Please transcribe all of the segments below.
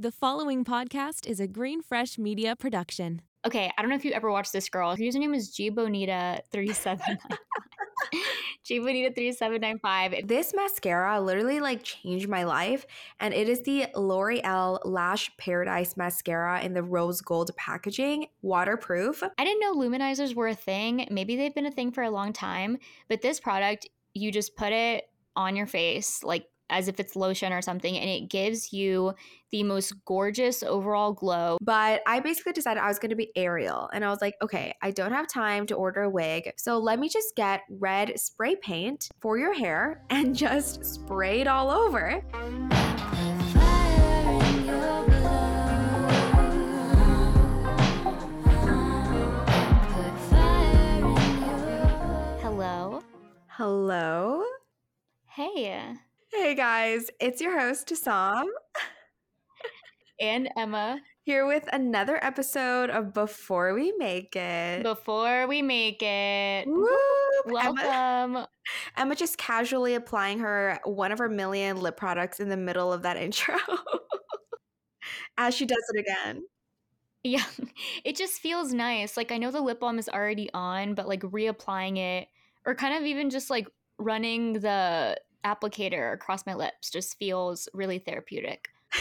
The following podcast is a Green Fresh Media production. Okay, I don't know if you ever watched this girl. Her username is G Bonita three seven nine. G Bonita three seven nine five. This mascara literally like changed my life, and it is the L'Oreal Lash Paradise mascara in the rose gold packaging, waterproof. I didn't know luminizers were a thing. Maybe they've been a thing for a long time, but this product, you just put it on your face, like as if it's lotion or something, and it gives you the most gorgeous overall glow. But I basically decided I was going to be Ariel, and I was like, okay, I don't have time to order a wig, so let me just get red spray paint for your hair and just spray it all over. Hello. Hello. Hey. Hey guys, it's your host, Sam, And Emma. here with another episode of Before We Make It. Before we make it. Whoop. Emma, Welcome. Emma just casually applying her one of her million lip products in the middle of that intro. As she does it again. Yeah, it just feels nice. Like I know the lip balm is already on, but like reapplying it or kind of even just like running the applicator across my lips just feels really therapeutic.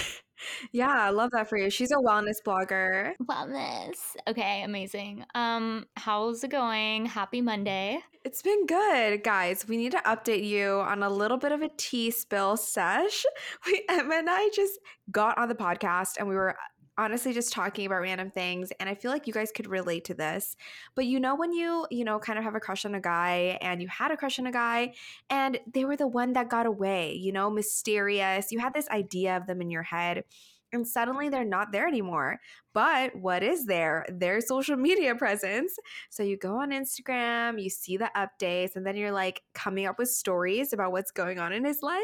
Yeah, I love that for you. She's a wellness blogger. Wellness. Okay, amazing. Um, how's it going? Happy Monday. It's been good, guys. We need to update you on a little bit of a tea spill sesh. We Emma and I just got on the podcast and we were honestly just talking about random things and I feel like you guys could relate to this. But you know when you, you know, kind of have a crush on a guy and you had a crush on a guy and they were the one that got away, you know, mysterious. You had this idea of them in your head and suddenly they're not there anymore. But what is there? Their social media presence. So you go on Instagram, you see the updates, and then you're like coming up with stories about what's going on in his life.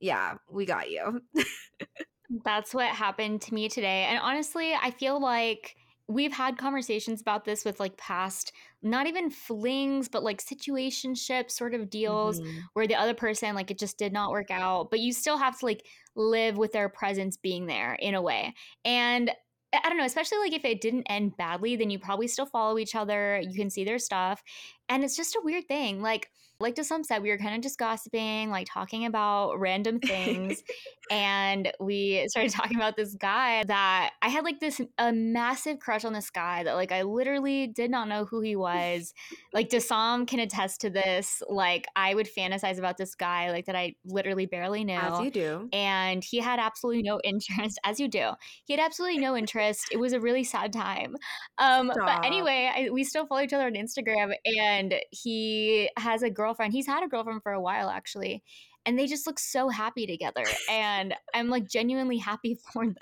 Yeah, we got you. That's what happened to me today. And honestly, I feel like we've had conversations about this with like past, not even flings, but like situationship sort of deals Mhm. where the other person, like, it just did not work out, but you still have to like live with their presence being there in a way. And I don't know, especially like if it didn't end badly, then you probably still follow each other. You can see their stuff. And it's just a weird thing. Like, like to some said, we were kind of just gossiping, like talking about random things and we started talking about this guy that I had like this a massive crush on this guy that like I literally did not know who he was. like Dasam can attest to this. Like I would fantasize about this guy like that I literally barely knew. As you do. and he had absolutely no interest, as you do. He had absolutely no interest. It was a really sad time. Um, Stop. but anyway, I, we still follow each other on Instagram, and he has a girlfriend. He's had a girlfriend for a while, actually, and they just look so happy together. And I'm like genuinely happy for them.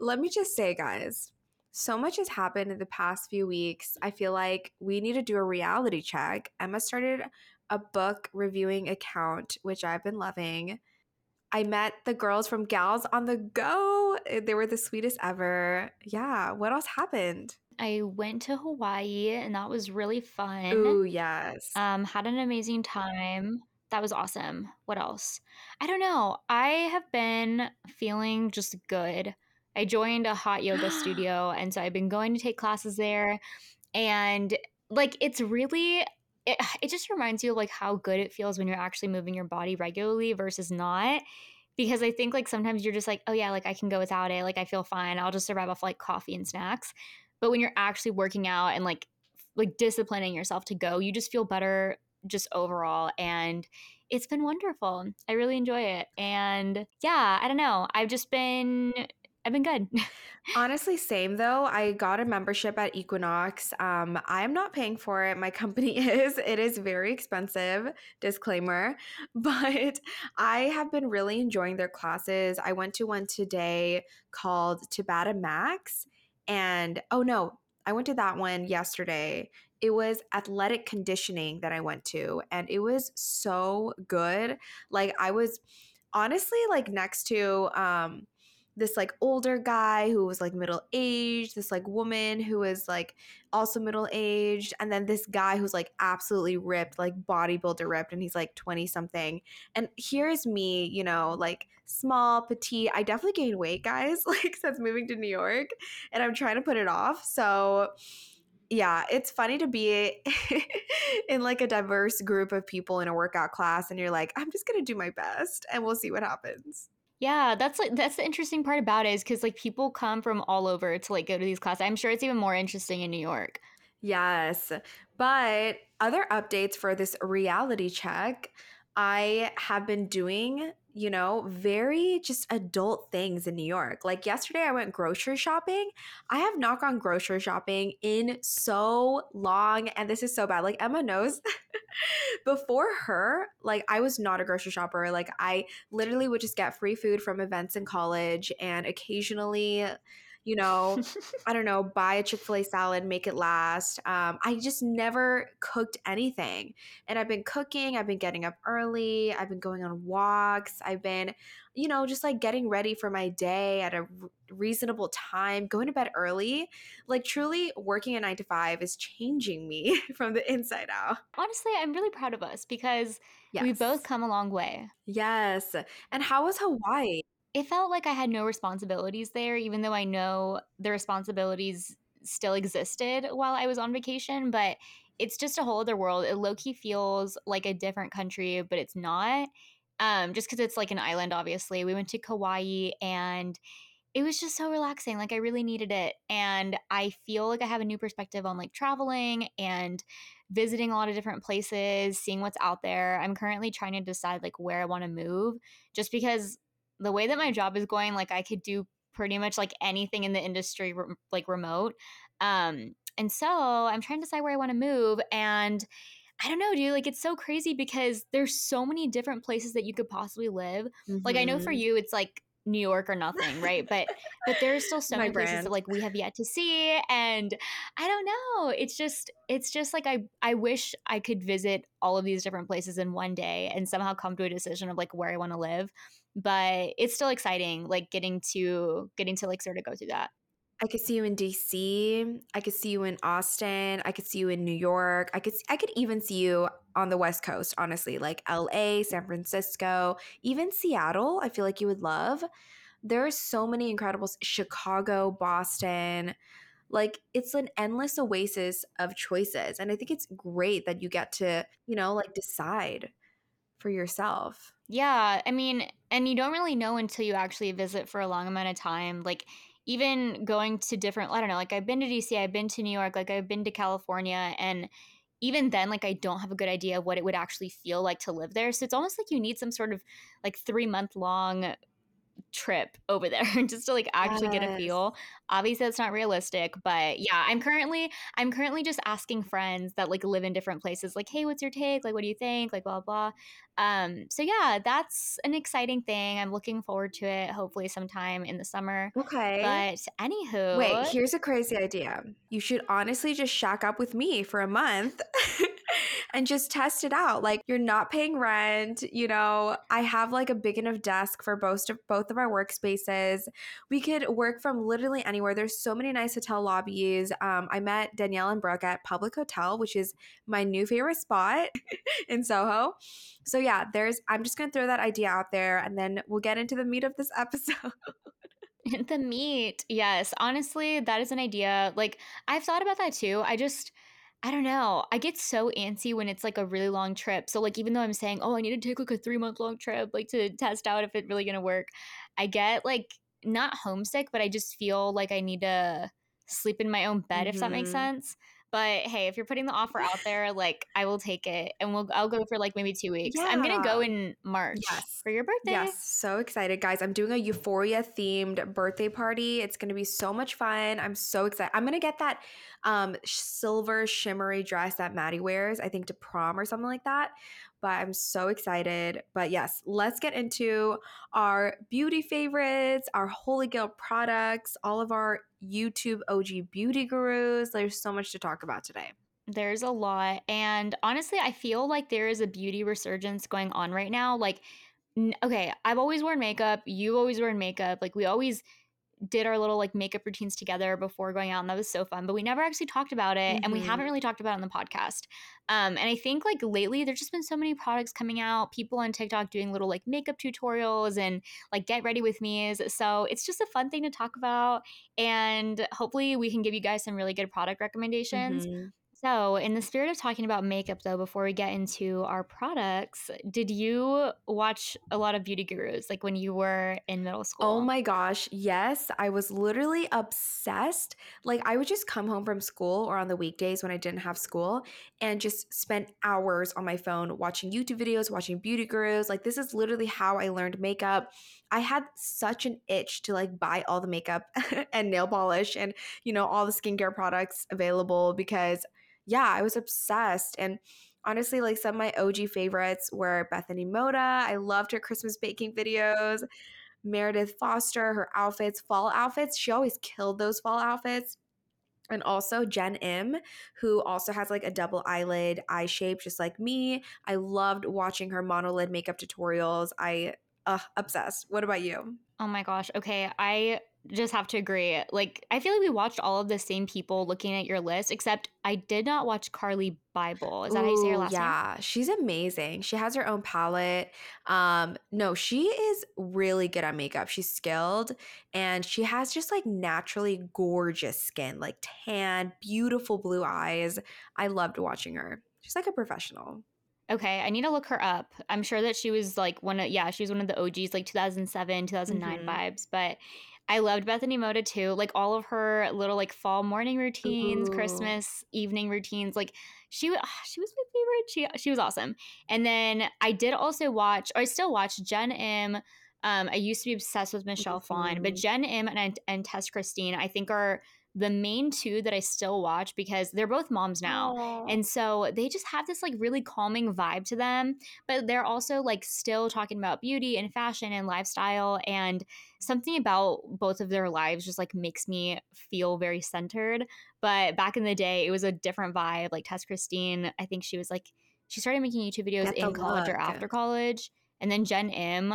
Let me just say, guys, so much has happened in the past few weeks. I feel like we need to do a reality check. Emma started a book reviewing account, which I've been loving. I met the girls from Gals on the Go. Eh, They were the sweetest ever. Yeah. What else happened? I went to Hawaii, and that was really fun. Ooh, yes. Um, had an amazing time. That was awesome. What else? I don't know. I have been feeling just good. I joined a hot yoga studio, and so I've been going to take classes there. And like, it's really, it, it just reminds you of like how good it feels when you're actually moving your body regularly versus not. Because I think like sometimes you're just like, oh yeah, like I can go without it. Like I feel fine. I'll just survive off like coffee and snacks. But when you're actually working out and like like disciplining yourself to go, you just feel better just overall and it's been wonderful. I really enjoy it. And yeah, I don't know. I've just been I've been good. Honestly, same though. I got a membership at Equinox. Um, I'm not paying for it. My company is. It is very expensive. Disclaimer. But I have been really enjoying their classes. I went to one today called Tabata Max. And oh no, I went to that one yesterday. It was athletic conditioning that I went to, and it was so good. Like I was honestly like next to um this like older guy who was like middle aged, this like woman who was like also middle aged, and then this guy who's like absolutely ripped, like bodybuilder ripped, and he's like 20 something. And here's me, you know, like small, petite. I definitely gained weight, guys, like since moving to New York, and I'm trying to put it off. So, yeah, it's funny to be in like a diverse group of people in a workout class and you're like, I'm just to do my best and we'll see what happens. Yeah, that's like that's the interesting part about it is cuz like people come from all over to like go to these classes. I'm sure it's even more interesting in New York. Yes. But other updates for this reality check, I have been doing you know, very just adult things in New York. Like yesterday, I went grocery shopping. I have not gone grocery shopping in so long. And this is so bad. Like Emma knows before her, like I was not a grocery shopper. Like I literally would just get free food from events in college and occasionally you know, I don't know, buy a Chick fil A salad, make it last. Um, I just never cooked anything. And I've been cooking, I've been getting up early, I've been going on walks, I've been, you know, just like getting ready for my day at a reasonable time, going to bed early. Like, truly, working a nine to five is changing me from the inside out. Honestly, I'm really proud of us because yes. we both come a long way. Yes. And how was Hawaii? It felt like I had no responsibilities there, even though I know the responsibilities still existed while I was on vacation. But it's just a whole other world. It low key feels like a different country, but it's not. Um, just because it's like an island, obviously. We went to Kauai and it was just so relaxing. Like I really needed it. And I feel like I have a new perspective on like traveling and visiting a lot of different places, seeing what's out there. I'm currently trying to decide like where I want to move just because the way that my job is going, like I could do pretty much like anything in the industry re- like remote. Um and so I'm trying to decide where I want to move and I don't know, dude. Like it's so crazy because there's so many different places that you could possibly live. Mm-hmm. Like I know for mm-hmm. you, it's like New York or nothing, right? But but there's still so many places that like we have yet to see, and I don't know. It's just it's just like I I wish I could visit all of these different places in one day and somehow come to a decision of like where I want to live but it's still exciting like getting to getting to like sort of go through that I could see you in DC. I could see you in Austin. I could see you in New York. I could I could even see you on the West Coast, honestly, like LA, San Francisco, even Seattle. I feel like you would love. There are so many incredible Chicago, Boston. Like it's an endless oasis of choices and I think it's great that you get to, you know, like decide for yourself. Yeah, I mean, and you don't really know until you actually visit for a long amount of time. Like even going to different, I don't know, like I've been to DC, I've been to New York, like I've been to California, and even then, like I don't have a good idea of what it would actually feel like to live there. So it's almost like you need some sort of like three month long trip over there just to like actually yes. get a feel. Obviously that's not realistic, but yeah, I'm currently I'm currently just asking friends that like live in different places like, "Hey, what's your take? Like what do you think?" like blah blah. Um so yeah, that's an exciting thing. I'm looking forward to it hopefully sometime in the summer. Okay. But anywho, Wait, here's a crazy idea. You should honestly just shack up with me for a month. and just test it out. Like you're not paying rent, you know, I have like a big enough desk for both of both of our workspaces. We could work from literally anywhere. There's so many nice hotel lobbies. Um, I met Danielle and Brooke at Public Hotel, which is my new favorite spot in Soho. So yeah, there's I'm just gonna throw that idea out there and then we'll get into the meat of this episode. the meat. Yes. Honestly, that is an idea. Like, I've thought about that too. I just, I don't know. I get so antsy when it's like a really long trip. So like even though I'm saying, "Oh, I need to take like a 3 month long trip like to test out if it's really going to work." I get like not homesick, but I just feel like I need to sleep in my own bed mm-hmm. if that makes mm-hmm. sense. But hey, if you're putting the offer out there, like I will take it, and we'll I'll go for like maybe two weeks. Yeah. I'm gonna go in March yes. for your birthday. Yes, so excited, guys! I'm doing a Euphoria themed birthday party. It's gonna be so much fun. I'm so excited. I'm gonna get that um, silver shimmery dress that Maddie wears. I think to prom or something like that but I'm so excited. But yes, let's get into our beauty favorites, our Holy Grail products, all of our YouTube OG beauty gurus. There's so much to talk about today. There's a lot. And honestly, I feel like there is a beauty resurgence going on right now. Like, okay, I've always worn makeup. You always worn makeup. Like we always did our little like makeup routines together before going out and that was so fun but we never actually talked about it and we Mhm. haven't really talked about it on the podcast um and i think like lately there's just been so many products coming out people on tiktok doing little like makeup tutorials and like get ready with me's so it's just a fun thing to talk about and hopefully we can give you guys some really good product recommendations Mhm. So, in the spirit of talking about makeup, though, before we get into our products, did you watch a lot of beauty gurus like when you were in middle oh school? Oh my gosh, yes. I was literally obsessed. Like, I would just come home from school or on the weekdays when I didn't have school and just spend hours on my phone watching YouTube videos, watching beauty gurus. Like, this is literally how I learned makeup. I had such an itch to like buy all the makeup and nail polish and, you know, all the skincare products available because, yeah, I was obsessed. And honestly, like some of my OG favorites were Bethany Mota. I loved her Christmas baking videos. Meredith Foster, her outfits, fall outfits. She always killed those fall outfits. And also Jen Im, who also has like a double eyelid eye shape, just like me. I loved watching her monolid makeup tutorials. I uh obsessed. What about you? Oh my gosh. Okay. I just have to agree. Like, I feel like we watched all of the same people looking at your list, except I did not watch Carli Bybel. Is that how you say her Ooh, last name? yeah, she's amazing. She has her own palette. Um, no, she is really good at makeup. She's skilled and she has just like naturally gorgeous skin, like tan, beautiful blue eyes. I loved watching her. She's like a professional. Okay. I need to look her up. I'm sure that she was like one of, yeah, she was one of the OGs, like 2007, 2009 Mhm. vibes. But I loved Bethany Mota too. Like all of her little like fall morning routines, Ooh. Christmas evening routines. Like she, wa- she was my favorite. She, she was awesome. And then I did also watch, or I still watch Jen Im. Um, I used to be obsessed with Michelle Phan, but Mhm. Jen Im and, and Tess Christine, I think are the main two that I still watch because they're both moms now. Aw. And so they just have this like really calming vibe to them, but they're also like still talking about beauty and fashion and lifestyle. And something about both of their lives just like makes me feel very centered. But back in the day, it was a different vibe. Like Tess Christine, I think she was like, she started making YouTube videos Get in college or look. after college. And then Jen Im,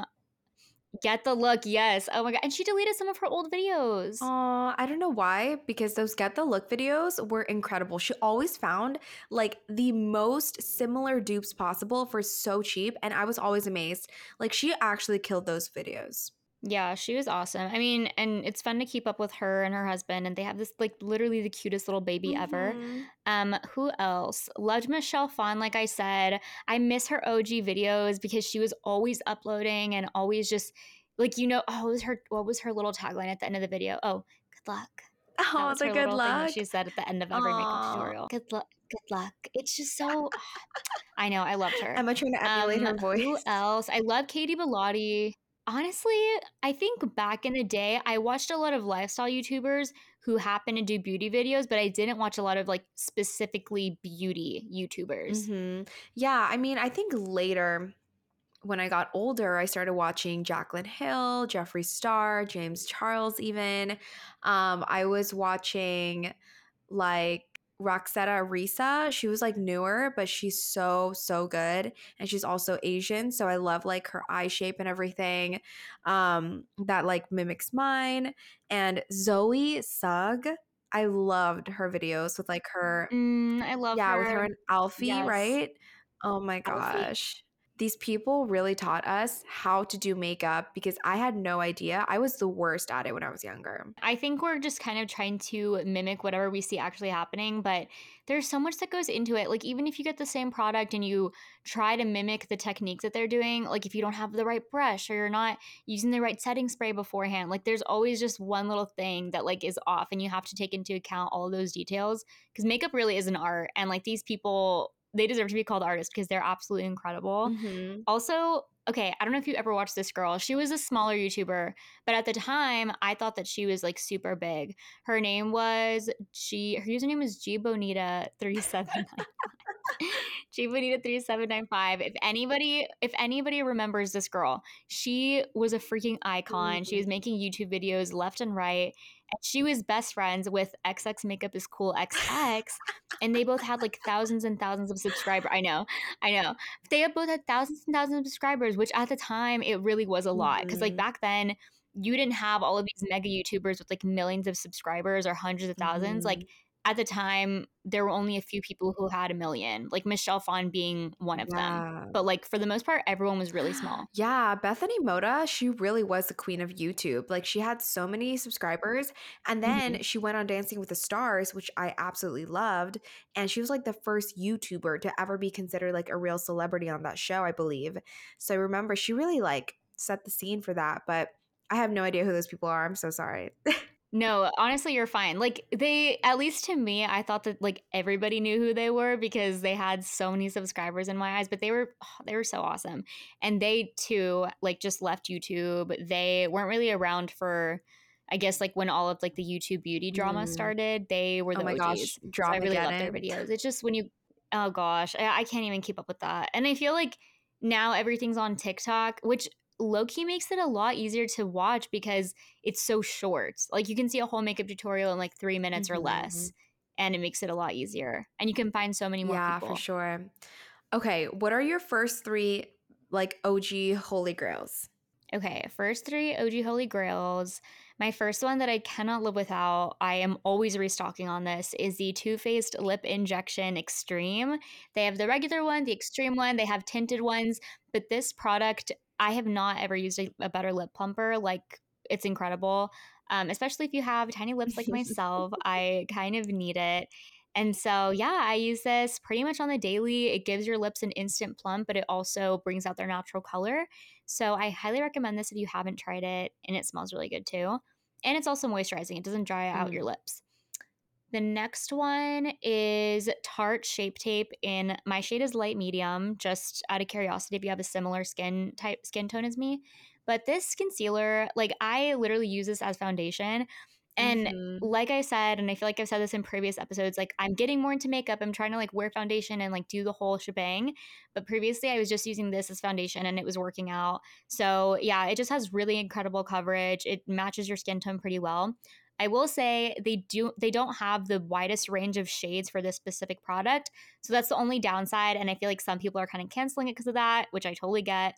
get the look, yes. Oh my God. And she deleted some of her old videos. Aw, I don't know why, because those Get the Look videos were incredible. She always found like the most similar dupes possible for so cheap, and I was always amazed. Like she actually killed those videos. Yeah, she was awesome. I mean, and it's fun to keep up with her and her husband, and they have this like literally the cutest little baby ever. Mhm. Um, who else? Loved Michelle Phan, like I said. I miss her OG videos because she was always uploading and always just like you know, oh, was her what was her little tagline at the end of the video? Oh, good luck. That Oh, was the her good luck. that she said at the end of every makeup Aw. tutorial. Good luck, good luck. It's just so I know, I loved her. Emma trying to emulate her Um, voice. Who else? I love Katie Bellotti. Honestly, I think back in the day, I watched a lot of lifestyle YouTubers who happen to do beauty videos, but I didn't watch a lot of like specifically beauty YouTubers. Mhm. Yeah, I mean, I think later when I got older, I started watching Jaclyn Hill, Jeffree Star, James Charles, even. Um, I was watching like Roxette Arisa. She was like newer, but she's so, so good. And she's also Asian. So I love like her eye shape and everything um, that like mimics mine. And Zoe Sugg. I loved her videos with like her Mm, I love yeah, her. with her and Alfie, Yes. right? Oh my Alfie. These people really taught us how to do makeup because I had no idea. I was the worst at it when I was younger. I think we're just kind of trying to mimic whatever we see actually happening, but there's so much that goes into it. Like, even if you get the same product and you try to mimic the techniques that they're doing, like if you don't have the right brush or you're not using the right setting spray beforehand, like there's always just one little thing that like is off, and you have to take into account all those details because makeup really is an art, and like these people, they deserve to be called artists because they're absolutely incredible. Mhm. Also, okay, I don't know if you ever watched this girl. She was a smaller YouTuber, but at the time, I thought that she was like super big. Her name was G. Her username is G Bonita three seven nine. G Bonita three seven nine five. If anybody, if anybody remembers this girl, she was a freaking icon. She was making YouTube videos left and right, she was best friends with XX Makeup is Cool XX. and they both had like thousands and thousands of subscribers. I know, I know. They both had thousands and thousands of subscribers, which at the time it really was a lot. Because like Mhm. back then, you didn't have all of these mega YouTubers with like millions of subscribers or hundreds of 1000s Like Mhm. At the time, there were only a few people who had a million, like Michelle Phan being one of them. But like for the most part, everyone was really small. Yeah, Bethany Mota, she really was the queen of YouTube. Like she had so many subscribers. And then Mhm. she went on Dancing with the Stars, which I absolutely loved. And she was like the first YouTuber to ever be considered like a real celebrity on that show, I believe. So remember, she really like set the scene for that. But I have no idea who those people are. I'm so sorry. No, honestly, you're fine. Like they, at least to me, I thought that like everybody knew who they were because they had so many subscribers in my eyes. But they were, oh, they were so awesome, and they too, like just left YouTube. They weren't really around for, I guess, like when all of like the YouTube beauty drama Mm. started. They were the oh my OGs. gosh, So I really love their videos. It's just when you, oh gosh, I, I can't even keep up with that. And I feel like now everything's on TikTok, which low key makes it a lot easier to watch because it's so short. Like you can see a whole makeup tutorial in like three minutes or Mhm. less, and it makes it a lot easier. And you can find so many more Yeah, people. for sure. Okay, what are your first three like OG holy grails? Okay, first three OG Holy Grails. My first one that I cannot live without, I am always restocking on this, is the Too Faced Lip Injection Extreme. They have the regular one, the extreme one, they have tinted ones, but this product, I have not ever used a, a better lip plumper. Like, it's incredible. Um, especially if you have tiny lips like myself, I kind of need it. And so, yeah, I use this pretty much on the daily. It gives your lips an instant plump, but it also brings out their natural color. So I highly recommend this if you haven't tried it, and it smells really good too. And it's also moisturizing, it doesn't dry out your lips. The next one is Tarte Shape Tape in my shade is light medium, just out of curiosity if you have a similar skin type skin tone as me. But this concealer, like I literally use this as foundation. And Mhm. like I said, and I feel like I've said this in previous episodes, like I'm getting more into makeup. I'm trying to like wear foundation and like do the whole shebang. But previously I was just using this as foundation and it was working out. So yeah, it just has really incredible coverage. It matches your skin tone pretty well. I will say they do they don't have the widest range of shades for this specific product. So that's the only downside. And I feel like some people are kind of canceling it because of that, which I totally get.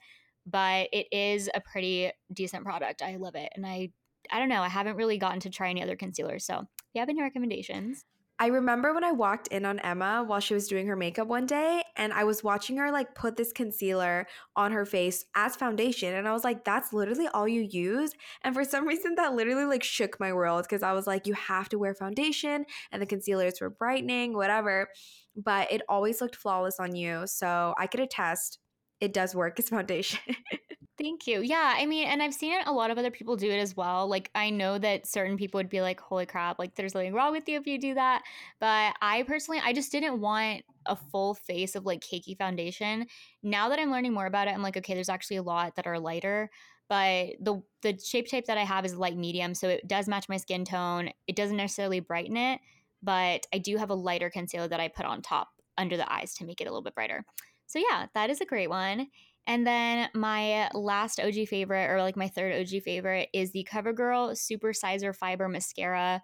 But it is a pretty decent product. I love it. And I I don't know. I haven't really gotten to try any other concealers. So, if you have any recommendations? I remember when I walked in on Emma while she was doing her makeup one day, and I was watching her like put this concealer on her face as foundation. And I was like, that's literally all you use. And for some reason, that literally like shook my world because I was like, you have to wear foundation, and the concealers were brightening, whatever. But it always looked flawless on you. So I could attest it does work as foundation. Thank you. Yeah, I mean, and I've seen it, a lot of other people do it as well. Like, I know that certain people would be like, holy crap, like, there's nothing wrong with you if you do that. But I personally, I just didn't want a full face of like cakey foundation. Now that I'm learning more about it, I'm like, okay, there's actually a lot that are lighter. But the the shape tape that I have is light medium, so it does match my skin tone. It doesn't necessarily brighten it, but I do have a lighter concealer that I put on top under the eyes to make it a little bit brighter. So yeah, that is a great one. And then my last OG favorite, or like my third OG favorite, is the CoverGirl Super Sizer Fiber Mascara.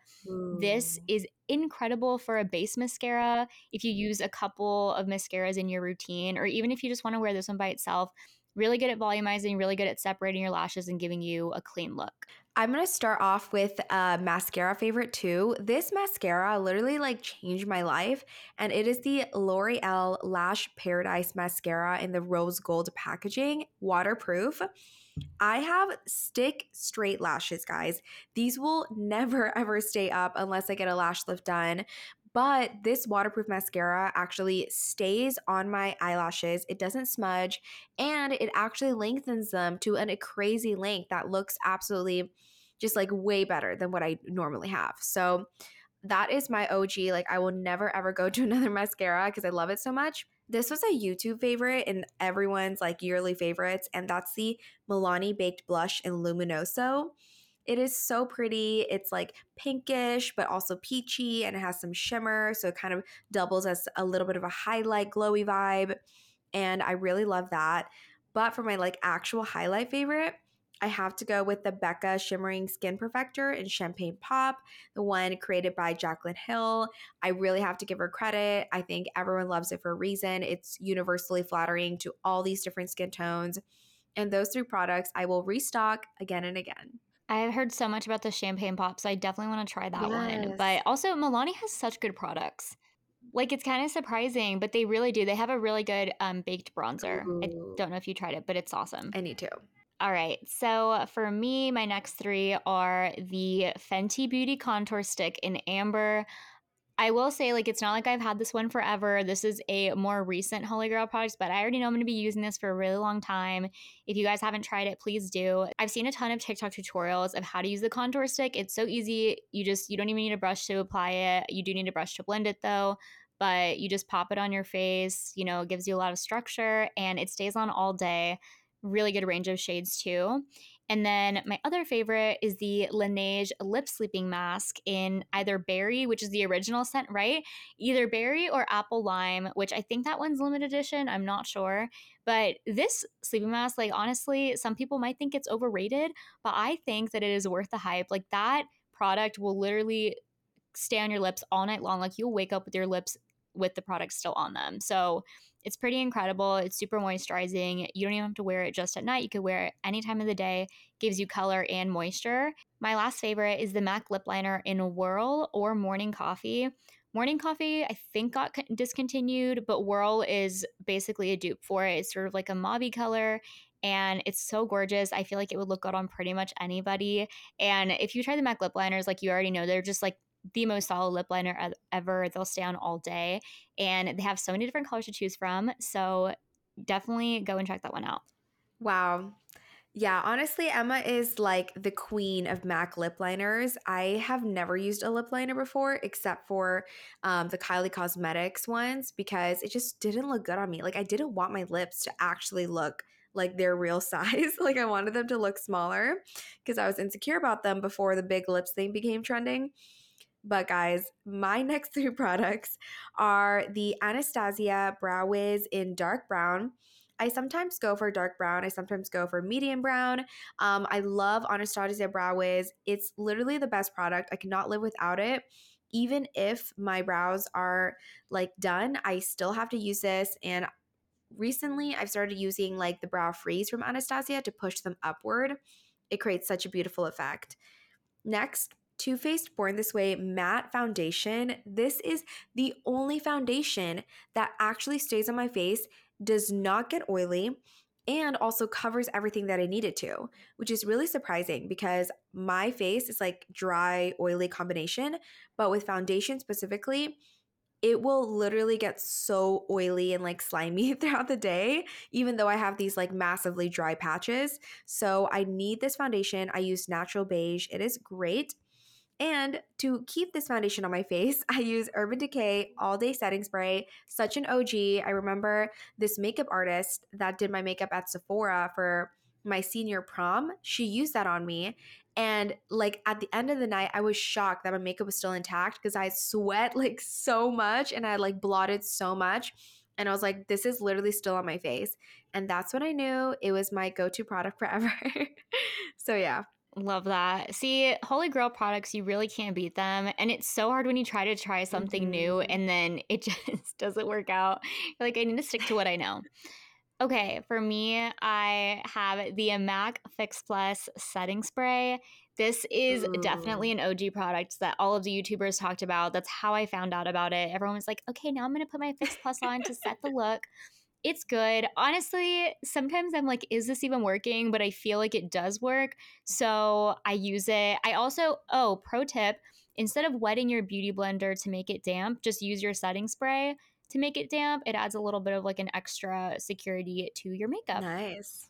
This is incredible for a base mascara. If you use a couple of mascaras in your routine, or even if you just want to wear this one by itself, really good at volumizing, really good at separating your lashes and giving you a clean look. I'm gonna start off with a mascara favorite too. This mascara literally like changed my life, and it is the L'Oreal Lash Paradise Mascara in the rose gold packaging, waterproof. I have stick straight lashes, guys. These will never ever stay up unless I get a lash lift done. But this waterproof mascara actually stays on my eyelashes. It doesn't smudge and it actually lengthens them to an, a crazy length that looks absolutely just like way better than what I normally have. So that is my OG. Like I will never ever go to another mascara because I love it so much. This was a YouTube favorite and everyone's like yearly favorites, and that's the Milani Baked Blush in Luminoso. It is so pretty. It's like pinkish, but also peachy, and it has some shimmer. So it kind of doubles as a little bit of a highlight, glowy vibe. And I really love that. But for my like actual highlight favorite, I have to go with the Becca Shimmering Skin Perfector in Champagne Pop, the one created by Jaclyn Hill. I really have to give her credit. I think everyone loves it for a reason. It's universally flattering to all these different skin tones. And those three products I will restock again and again. I've heard so much about the champagne pop, so I definitely want to try that yes. one. But also, Milani has such good products. Like it's kind of surprising, but they really do. They have a really good um, baked bronzer. Ooh. I don't know if you tried it, but it's awesome. I need to. All right. So for me, my next three are the Fenty Beauty Contour Stick in Amber. I will say, like, it's not like I've had this one forever. This is a more recent Holy Grail product, but I already know I'm going to be using this for a really long time. If you guys haven't tried it, please do. I've seen a ton of TikTok tutorials of how to use the contour stick. It's so easy. You just, you don't even need a brush to apply it. You do need a brush to blend it though but you just pop it on your face. You know, it gives you a lot of structure and it stays on all day. Really good range of shades too. And then my other favorite is the Laneige lip sleeping mask in either berry, which is the original scent, right? Either berry or apple lime, which I think that one's limited edition. I'm not sure. But this sleeping mask, like honestly, some people might think it's overrated, but I think that it is worth the hype. Like that product will literally stay on your lips all night long. Like you'll wake up with your lips with the product still on them. So it's pretty incredible. It's super moisturizing. You don't even have to wear it just at night. You could wear it any time of the day. Gives you color and moisture. My last favorite is the MAC lip liner in Whirl or Morning Coffee. Morning Coffee, I think, got discontinued, but Whirl is basically a dupe for it. It's sort of like a mauve color and it's so gorgeous. I feel like it would look good on pretty much anybody. And if you try the MAC lip liners, like you already know, they're just like the most solid lip liner ever. They'll stay on all day, and they have so many different colors to choose from. So definitely go and check that one out. Wow. Yeah, honestly, Emma is like the queen of MAC lip liners. I have never used a lip liner before except for um, the Kylie Cosmetics ones because it just didn't look good on me. Like, I didn't want my lips to actually look like their real size. like, I wanted them to look smaller because I was insecure about them before the big lips thing became trending. But guys, my next three products are the Anastasia Brow Wiz in dark brown. I sometimes go for dark brown. I sometimes go for medium brown. Um, I love Anastasia Brow Wiz. It's literally the best product. I cannot live without it. Even if my brows are like done, I still have to use this. And recently, I've started using like the brow freeze from Anastasia to push them upward. It creates such a beautiful effect. Next, too Faced Born This Way matte foundation. This is the only foundation that actually stays on my face, does not get oily, and also covers everything that I need it to, which is really surprising because my face is like dry, oily combination, but with foundation specifically, it will literally get so oily and like slimy throughout the day, even though I have these like massively dry patches. So I need this foundation. I use Natural Beige. It is great. And to keep this foundation on my face, I use Urban Decay All Day Setting Spray. Such an OG. I remember this makeup artist that did my makeup at Sephora for my senior prom. She used that on me. And like at the end of the night, I was shocked that my makeup was still intact because I sweat like so much and I like blotted so much. And I was like, this is literally still on my face. And that's when I knew it was my go to product forever. so, yeah. Love that. See, Holy Grail products, you really can't beat them. And it's so hard when you try to try something mm-hmm. new and then it just doesn't work out. You're like, I need to stick to what I know. Okay, for me, I have the MAC Fix Plus setting spray. This is Ooh. definitely an OG product that all of the YouTubers talked about. That's how I found out about it. Everyone was like, okay, now I'm going to put my Fix Plus on to set the look it's good. Honestly, sometimes I'm like, is this even working? But I feel like it does work. So I use it. I also, oh, pro tip instead of wetting your beauty blender to make it damp, just use your setting spray to make it damp. It adds a little bit of like an extra security to your makeup. Nice.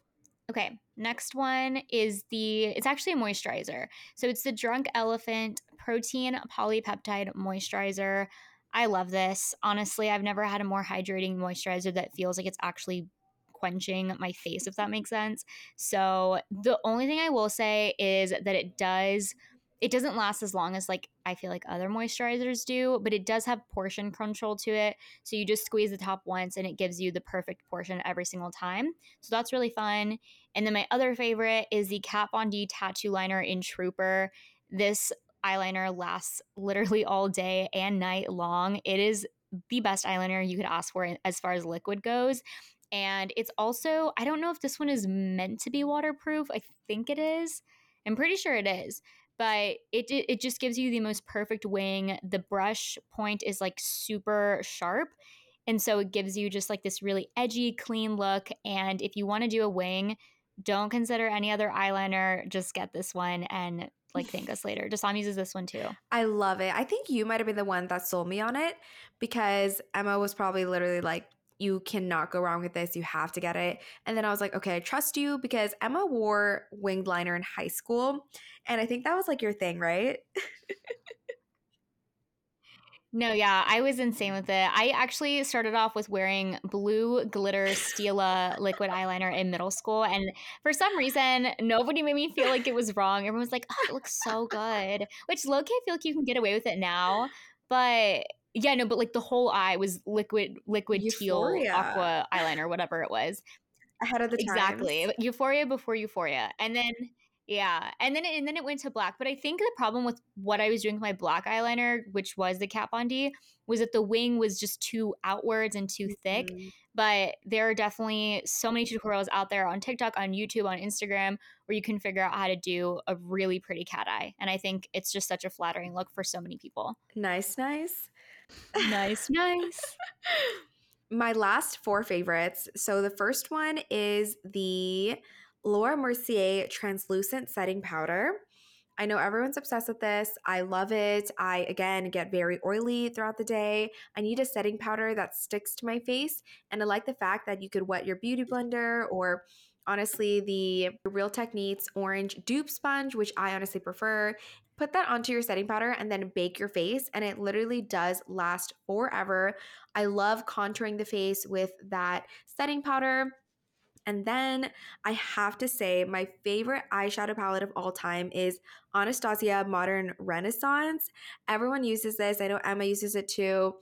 Okay, next one is the, it's actually a moisturizer. So it's the Drunk Elephant Protein Polypeptide Moisturizer. I love this. Honestly, I've never had a more hydrating moisturizer that feels like it's actually quenching my face, if that makes sense. So, the only thing I will say is that it does it doesn't last as long as like I feel like other moisturizers do, but it does have portion control to it. So you just squeeze the top once and it gives you the perfect portion every single time. So that's really fun. And then my other favorite is the Kat Von D tattoo liner in Trooper. This eyeliner lasts literally all day and night long. It is the best eyeliner you could ask for as far as liquid goes. And it's also, I don't know if this one is meant to be waterproof. I think it is. I'm pretty sure it is. But it, it just gives you the most perfect wing. The brush point is like super sharp. And so it gives you just like this really edgy, clean look. And if you want to do a wing, don't consider any other eyeliner. Just get this one and like thank us later. Dasam uses this one too. I love it. I think you might have been the one that sold me on it because Emma was probably literally like, you cannot go wrong with this. You have to get it. And then I was like, okay, I trust you because Emma wore winged liner in high school. And I think that was like your thing, right? No, yeah, I was insane with it. I actually started off with wearing blue glitter Stila liquid eyeliner in middle school. And for some reason, nobody made me feel like it was wrong. Everyone was like, oh, it looks so good. Which low key, I feel like you can get away with it now. But yeah, no, but like the whole eye was liquid, liquid Euphoria. teal aqua eyeliner, whatever it was. Ahead of the time. Exactly. Euphoria before Euphoria. And then yeah, and then it, and then it went to black. But I think the problem with what I was doing with my black eyeliner, which was the Kat Von D, was that the wing was just too outwards and too thick. Mm-hmm. But there are definitely so many tutorials out there on TikTok, on YouTube, on Instagram where you can figure out how to do a really pretty cat eye. And I think it's just such a flattering look for so many people. Nice, nice. nice, nice. My last four favorites. So the first one is the Laura Mercier Translucent Setting Powder. I know everyone's obsessed with this. I love it. I, again, get very oily throughout the day. I need a setting powder that sticks to my face. And I like the fact that you could wet your beauty blender or honestly the Real Techniques orange dupe sponge, which I honestly prefer. Put that onto your setting powder and then bake your face, and it literally does last forever. I love contouring the face with that setting powder. And then I have to say, my favorite eyeshadow palette of all time is Anastasia Modern Renaissance. Everyone uses this. I know Emma uses it too.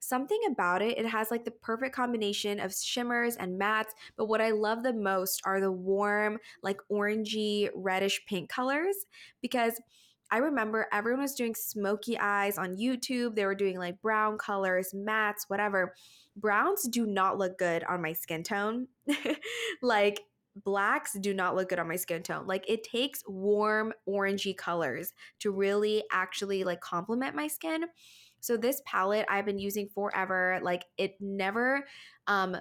Something about it, it has like the perfect combination of shimmers and mattes. But what I love the most are the warm, like orangey, reddish pink colors because I remember everyone was doing smoky eyes on YouTube. They were doing like brown colors, mattes, whatever. Browns do not look good on my skin tone. like blacks do not look good on my skin tone. Like it takes warm orangey colors to really actually like complement my skin. So this palette I've been using forever. Like it never um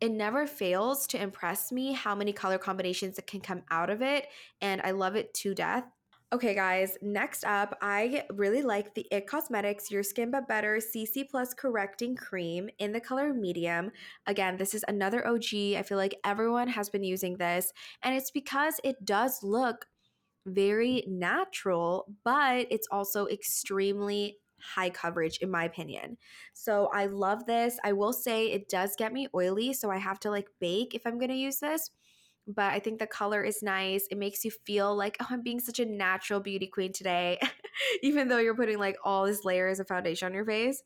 it never fails to impress me how many color combinations that can come out of it and I love it to death. Okay, guys, next up, I really like the IT Cosmetics Your Skin But Better CC Plus Correcting Cream in the color medium. Again, this is another OG. I feel like everyone has been using this, and it's because it does look very natural, but it's also extremely high coverage in my opinion. So I love this. I will say it does get me oily, so I have to like bake if I'm going to use this but I think the color is nice. It makes you feel like, oh, I'm being such a natural beauty queen today, even though you're putting like all these layers of foundation on your face.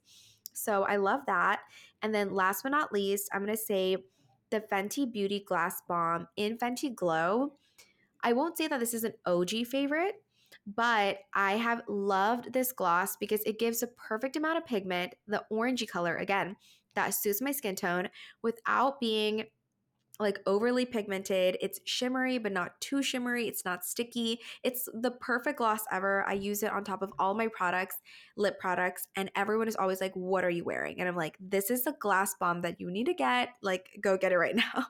So I love that. And then last but not least, I'm going to say the Fenty Beauty Gloss Bomb in Fenty Glow. I won't say that this is an OG favorite, but I have loved this gloss because it gives a perfect amount of pigment, the orangey color again, that suits my skin tone without being like overly pigmented. It's shimmery, but not too shimmery. It's not sticky. It's the perfect gloss ever. I use it on top of all my products, lip products, and everyone is always like, What are you wearing? And I'm like, This is the Gloss Bomb that you need to get. Like, go get it right now.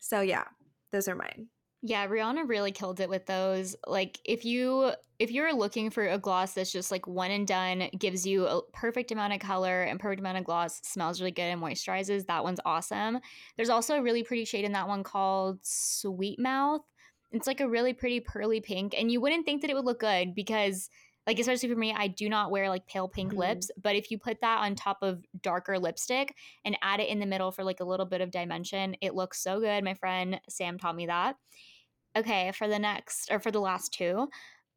so, yeah, those are mine. Yeah, Rihanna really killed it with those. Like if you if you're looking for a gloss that's just like one and done, gives you a perfect amount of color and perfect amount of gloss, smells really good and moisturizes, that one's awesome. There's also a really pretty shade in that one called Sweet Mouth. It's like a really pretty pearly pink and you wouldn't think that it would look good because like especially for me, I do not wear like pale pink mm-hmm. lips, but if you put that on top of darker lipstick and add it in the middle for like a little bit of dimension, it looks so good. My friend Sam taught me that. Okay, for the next or for the last two,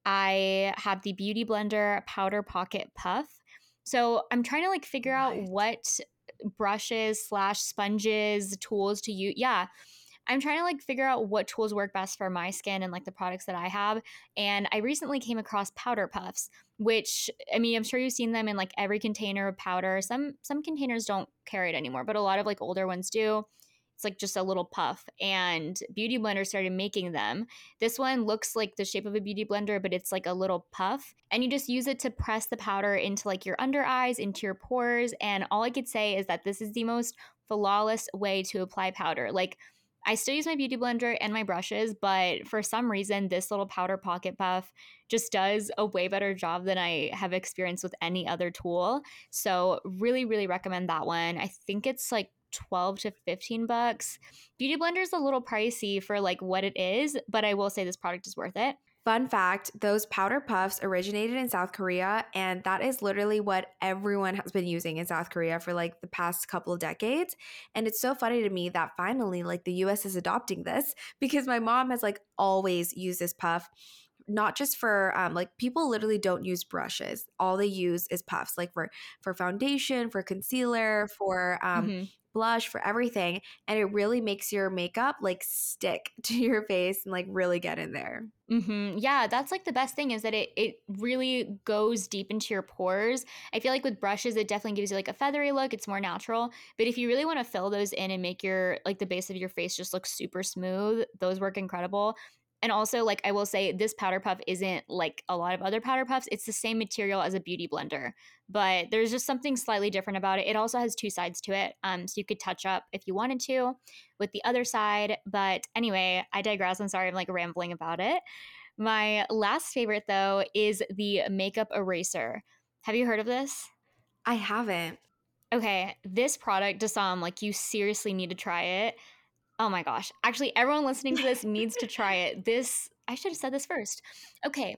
I have the Beauty Blender Powder Pocket Puff. So I'm trying to like figure out what brushes slash sponges tools to use. Yeah. I'm trying to like figure out what tools work best for my skin and like the products that I have. And I recently came across powder puffs, which I mean, I'm sure you've seen them in like every container of powder. Some some containers don't carry it anymore, but a lot of like older ones do. It's like just a little puff. And Beauty Blender started making them. This one looks like the shape of a beauty blender, but it's like a little puff. And you just use it to press the powder into like your under eyes, into your pores. And all I could say is that this is the most flawless way to apply powder. Like, I still use my beauty blender and my brushes, but for some reason, this little powder pocket puff just does a way better job than I have experienced with any other tool. So, really, really recommend that one. I think it's like 12 to 15 bucks. Beauty Blender is a little pricey for like what it is, but I will say this product is worth it. Fun fact those powder puffs originated in South Korea, and that is literally what everyone has been using in South Korea for like the past couple of decades. And it's so funny to me that finally, like, the US is adopting this because my mom has like always used this puff not just for um, like people literally don't use brushes all they use is puffs like for for foundation for concealer for um, mm-hmm blush, for everything. And it really makes your makeup like stick to your face and like really get in there. Mm-hmm. Yeah, that's like the best thing is that it it really goes deep into your pores. I feel like with brushes, it definitely gives you like a feathery look. It's more natural. But if you really want to fill those in and make your like the base of your face just look super smooth, those work incredible. And also, like I will say, this powder puff isn't like a lot of other powder puffs. It's the same material as a beauty blender, but there's just something slightly different about it. It also has two sides to it, um, so you could touch up if you wanted to with the other side. But anyway, I digress. I'm sorry, I'm like rambling about it. My last favorite though is the makeup eraser. Have you heard of this? I haven't. Okay, this product, Dasam, like you seriously need to try it. Oh my gosh. Actually, everyone listening to this needs to try it. This, I should have said this first. Okay.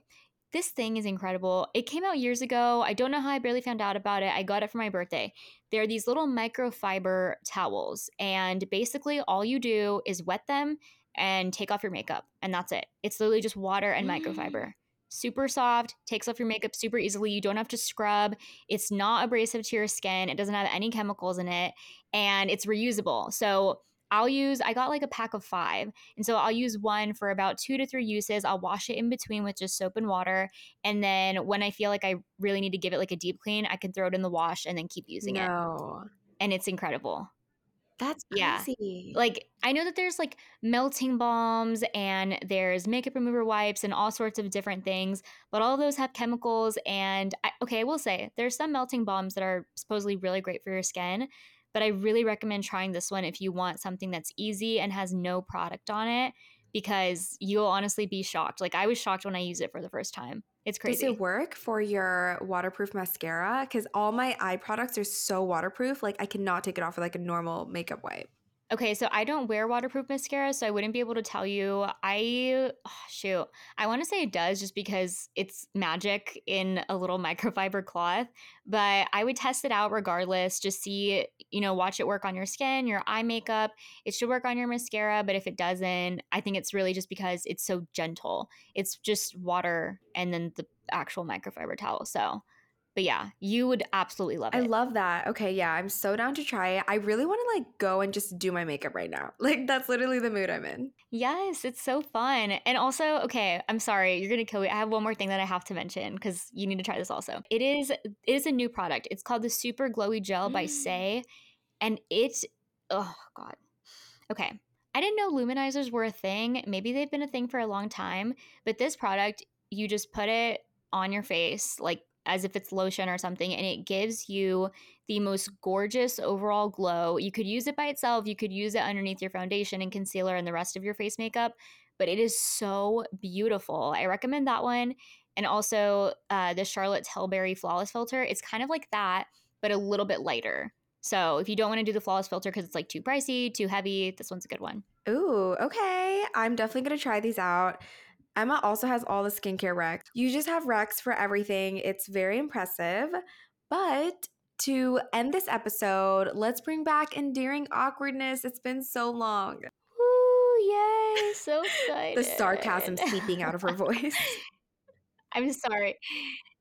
This thing is incredible. It came out years ago. I don't know how I barely found out about it. I got it for my birthday. They're these little microfiber towels. And basically, all you do is wet them and take off your makeup. And that's it. It's literally just water and mm. microfiber. Super soft, takes off your makeup super easily. You don't have to scrub. It's not abrasive to your skin. It doesn't have any chemicals in it. And it's reusable. So, I'll use, I got like a pack of five. And so I'll use one for about two to three uses. I'll wash it in between with just soap and water. And then when I feel like I really need to give it like a deep clean, I can throw it in the wash and then keep using no. it. And it's incredible. That's crazy. Yeah. Like I know that there's like melting balms and there's makeup remover wipes and all sorts of different things, but all of those have chemicals. And I, okay, I will say there's some melting balms that are supposedly really great for your skin, but I really recommend trying this one if you want something that's easy and has no product on it because you'll honestly be shocked. Like I was shocked when I used it for the first time. It's crazy. Does it work for your waterproof mascara? Because all my eye products are so waterproof. Like I cannot take it off with like a normal makeup wipe. Okay, so I don't wear waterproof mascara, so I wouldn't be able to tell you. I oh, shoot, I want to say it does just because it's magic in a little microfiber cloth, but I would test it out regardless. Just see, you know, watch it work on your skin, your eye makeup. It should work on your mascara, but if it doesn't, I think it's really just because it's so gentle. It's just water and then the actual microfiber towel. So but yeah, you would absolutely love it. I love that. Okay, yeah, I'm so down to try it. I really want to like go and just do my makeup right now. Like that's literally the mood I'm in. Yes, it's so fun. And also, okay, I'm sorry, you're gonna kill me. I have one more thing that I have to mention because you need to try this also. It is it is a new product. It's called the Super Glowy Gel by mm. Say, and it oh god. Okay. I didn't know luminizers were a thing. Maybe they've been a thing for a long time, but this product, you just put it on your face like as if it's lotion or something, and it gives you the most gorgeous overall glow. You could use it by itself, you could use it underneath your foundation and concealer and the rest of your face makeup, but it is so beautiful. I recommend that one. And also uh, the Charlotte Tilbury Flawless Filter. It's kind of like that, but a little bit lighter. So if you don't want to do the flawless filter because it's like too pricey, too heavy, this one's a good one. Ooh, okay. I'm definitely going to try these out. Emma also has all the skincare recs. You just have recs for everything. It's very impressive. But to end this episode, let's bring back endearing awkwardness. It's been so long. Ooh, yay, so excited. the sarcasm seeping out of her voice. I'm sorry.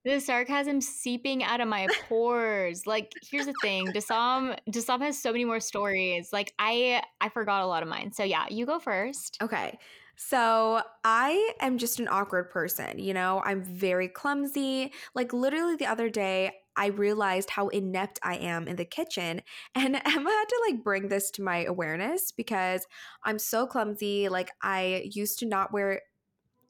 The sarcasm seeping out of my pores. Like, here's the thing, Dasam Dasam has so many more stories. Like, I I forgot a lot of mine. So yeah, you go first. Okay. So I am just an awkward person, you know? I'm very clumsy. Like literally the other day, I realized how inept I am in the kitchen. And Emma had to like bring this to my awareness because I'm so clumsy. Like I used to not wear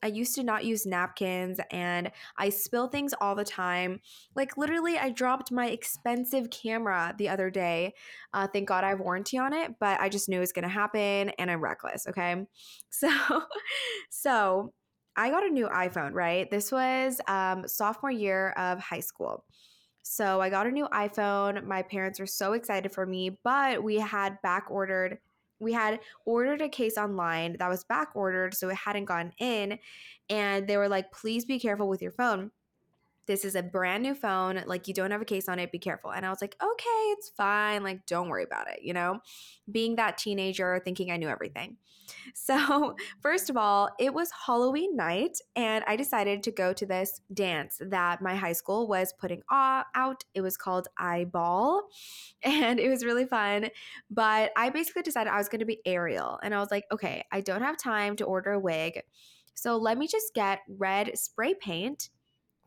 I used to not use napkins and I spill things all the time. Like, literally, I dropped my expensive camera the other day. Uh, thank God I have warranty on it, but I just knew it was going to happen and I'm reckless. Okay. So, so I got a new iPhone, right? This was um, sophomore year of high school. So I got a new iPhone. My parents were so excited for me, but we had back ordered we had ordered a case online that was back ordered, so it hadn't gone in. And they were like, please be careful with your phone. This is a brand new phone. Like, you don't have a case on it. Be careful. And I was like, okay, it's fine. Like, don't worry about it, you know? Being that teenager, thinking I knew everything. So, first of all, it was Halloween night, and I decided to go to this dance that my high school was putting out. It was called Eyeball, and it was really fun. But I basically decided I was going to be Ariel, and I was like, okay, I don't have time to order a wig. So, let me just get red spray paint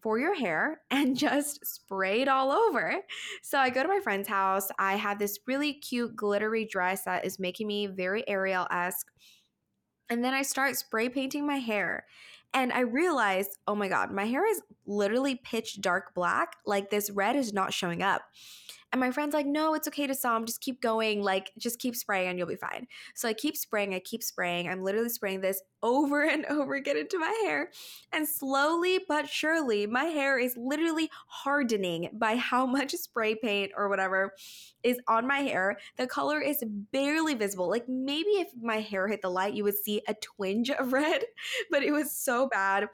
for your hair and just spray it all over. So I go to my friend's house. I have this really cute glittery dress that is making me very Ariel esque. And then I start spray painting my hair. And I realized, oh my God, my hair is literally pitch dark black. Like this red is not showing up. And my friend's like, no, it's okay to Dasam. Just keep going. Like, just keep spraying and you'll be fine. So I keep spraying. I keep spraying. I'm literally spraying this over and over again into my hair. And slowly but surely, my hair is literally hardening by how much spray paint or whatever is on my hair. The color is barely visible. Like maybe if my hair hit the light, you would see a twinge of red, but it was so bad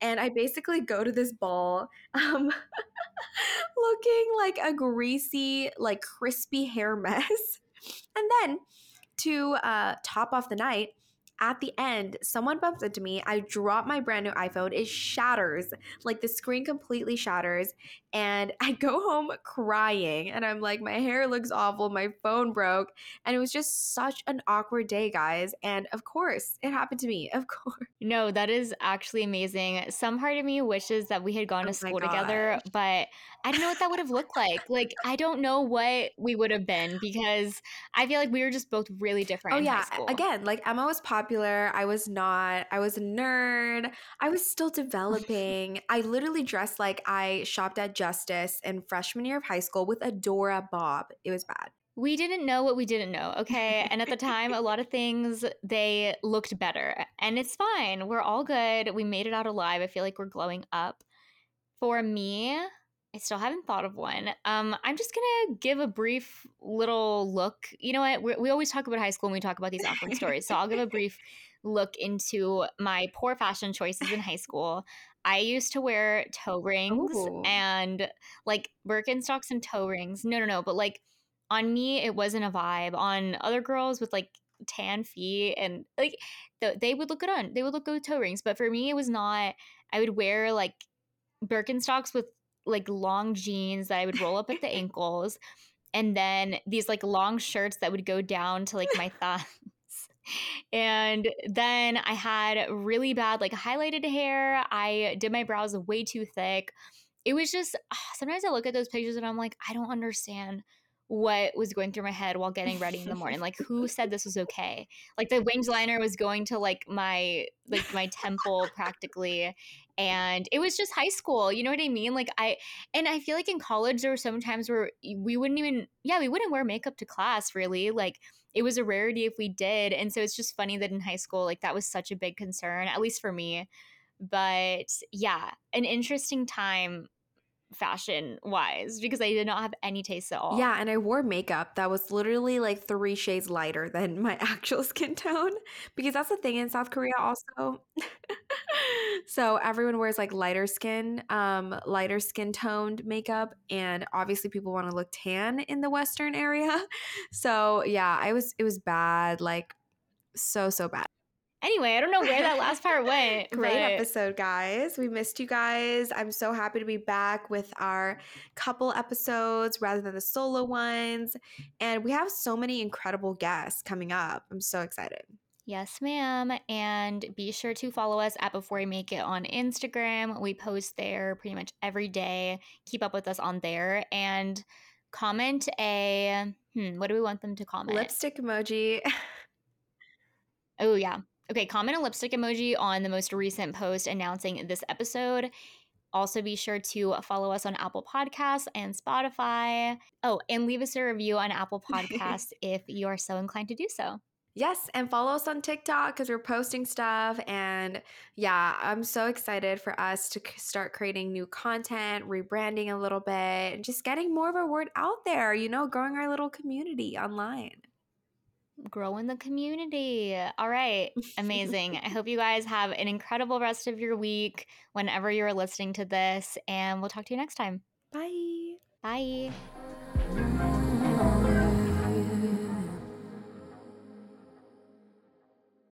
and I basically go to this ball um, looking like a greasy, like crispy hair mess. And then to uh, top off the night, at the end, someone bumps into me. I drop my brand new iPhone. It shatters, like the screen completely shatters. And I go home crying. And I'm like, my hair looks awful. My phone broke. And it was just such an awkward day, guys. And of course, it happened to me. Of course. No, that is actually amazing. Some part of me wishes that we had gone oh to school together, but I don't know what that would have looked like. Like, I don't know what we would have been because I feel like we were just both really different. Oh, yeah. Again, like Emma was popular. I was not. I was a nerd. I was still developing. I literally dressed like I shopped at Justice in freshman year of high school with Adora Bob. It was bad we didn't know what we didn't know okay and at the time a lot of things they looked better and it's fine we're all good we made it out alive i feel like we're glowing up for me i still haven't thought of one um, i'm just gonna give a brief little look you know what we, we always talk about high school when we talk about these awkward stories so i'll give a brief look into my poor fashion choices in high school I used to wear toe rings Ooh. and like Birkenstocks and toe rings. No, no, no. But like on me it wasn't a vibe on other girls with like tan feet and like th- they would look good on they would look good with toe rings but for me it was not i would wear like birkenstocks with like long jeans that i would roll up at the ankles and then these like long shirts that would go down to like my thighs and then i had really bad like highlighted hair i did my brows way too thick it was just ah, sometimes i look at those pictures and i'm like i don't understand what was going through my head while getting ready in the morning. Like who said this was okay? Like the winged liner was going to like my like my temple practically and it was just high school you know what i mean? Like i and i feel like in college there were some times where we wouldn't even yeah we wouldn't wear makeup to class really like it was a rarity if we did and so it's just funny that in high school like that was such a big concern at least for me but yeah an interesting time fashion wise because I did not have any taste at all. Yeah, and I wore makeup that was literally like three shades lighter than my actual skin tone because that's the thing in South Korea also. so everyone wears like lighter skin, um, lighter skin toned makeup, and obviously people want to look tan in the Western area. So yeah, I was it was bad, like so so bad. Anyway, I don't know where that last part went. Great but- episode, guys. We missed you guys. I'm so happy to be back with our couple episodes rather than the solo ones. And we have so many incredible guests coming up. I'm so excited. Yes, ma'am. And be sure to follow us at Before We Make It on Instagram. We post there pretty much every day. Keep up with us on there and comment a hmm, what do we want them to comment? Lipstick emoji. Oh, yeah. Okay, comment a lipstick emoji on the most recent post announcing this episode. Also, be sure to follow us on Apple Podcasts and Spotify. Oh, and leave us a review on Apple Podcasts if you are so inclined to do so. Yes, and follow us on TikTok because we're posting stuff. And yeah, I'm so excited for us to start creating new content, rebranding a little bit, and just getting more of our word out there, you know, growing our little community online. Grow in the community. All right, amazing. I hope you guys have an incredible rest of your week whenever you're listening to this, and we'll talk to you next time. Bye. Bye.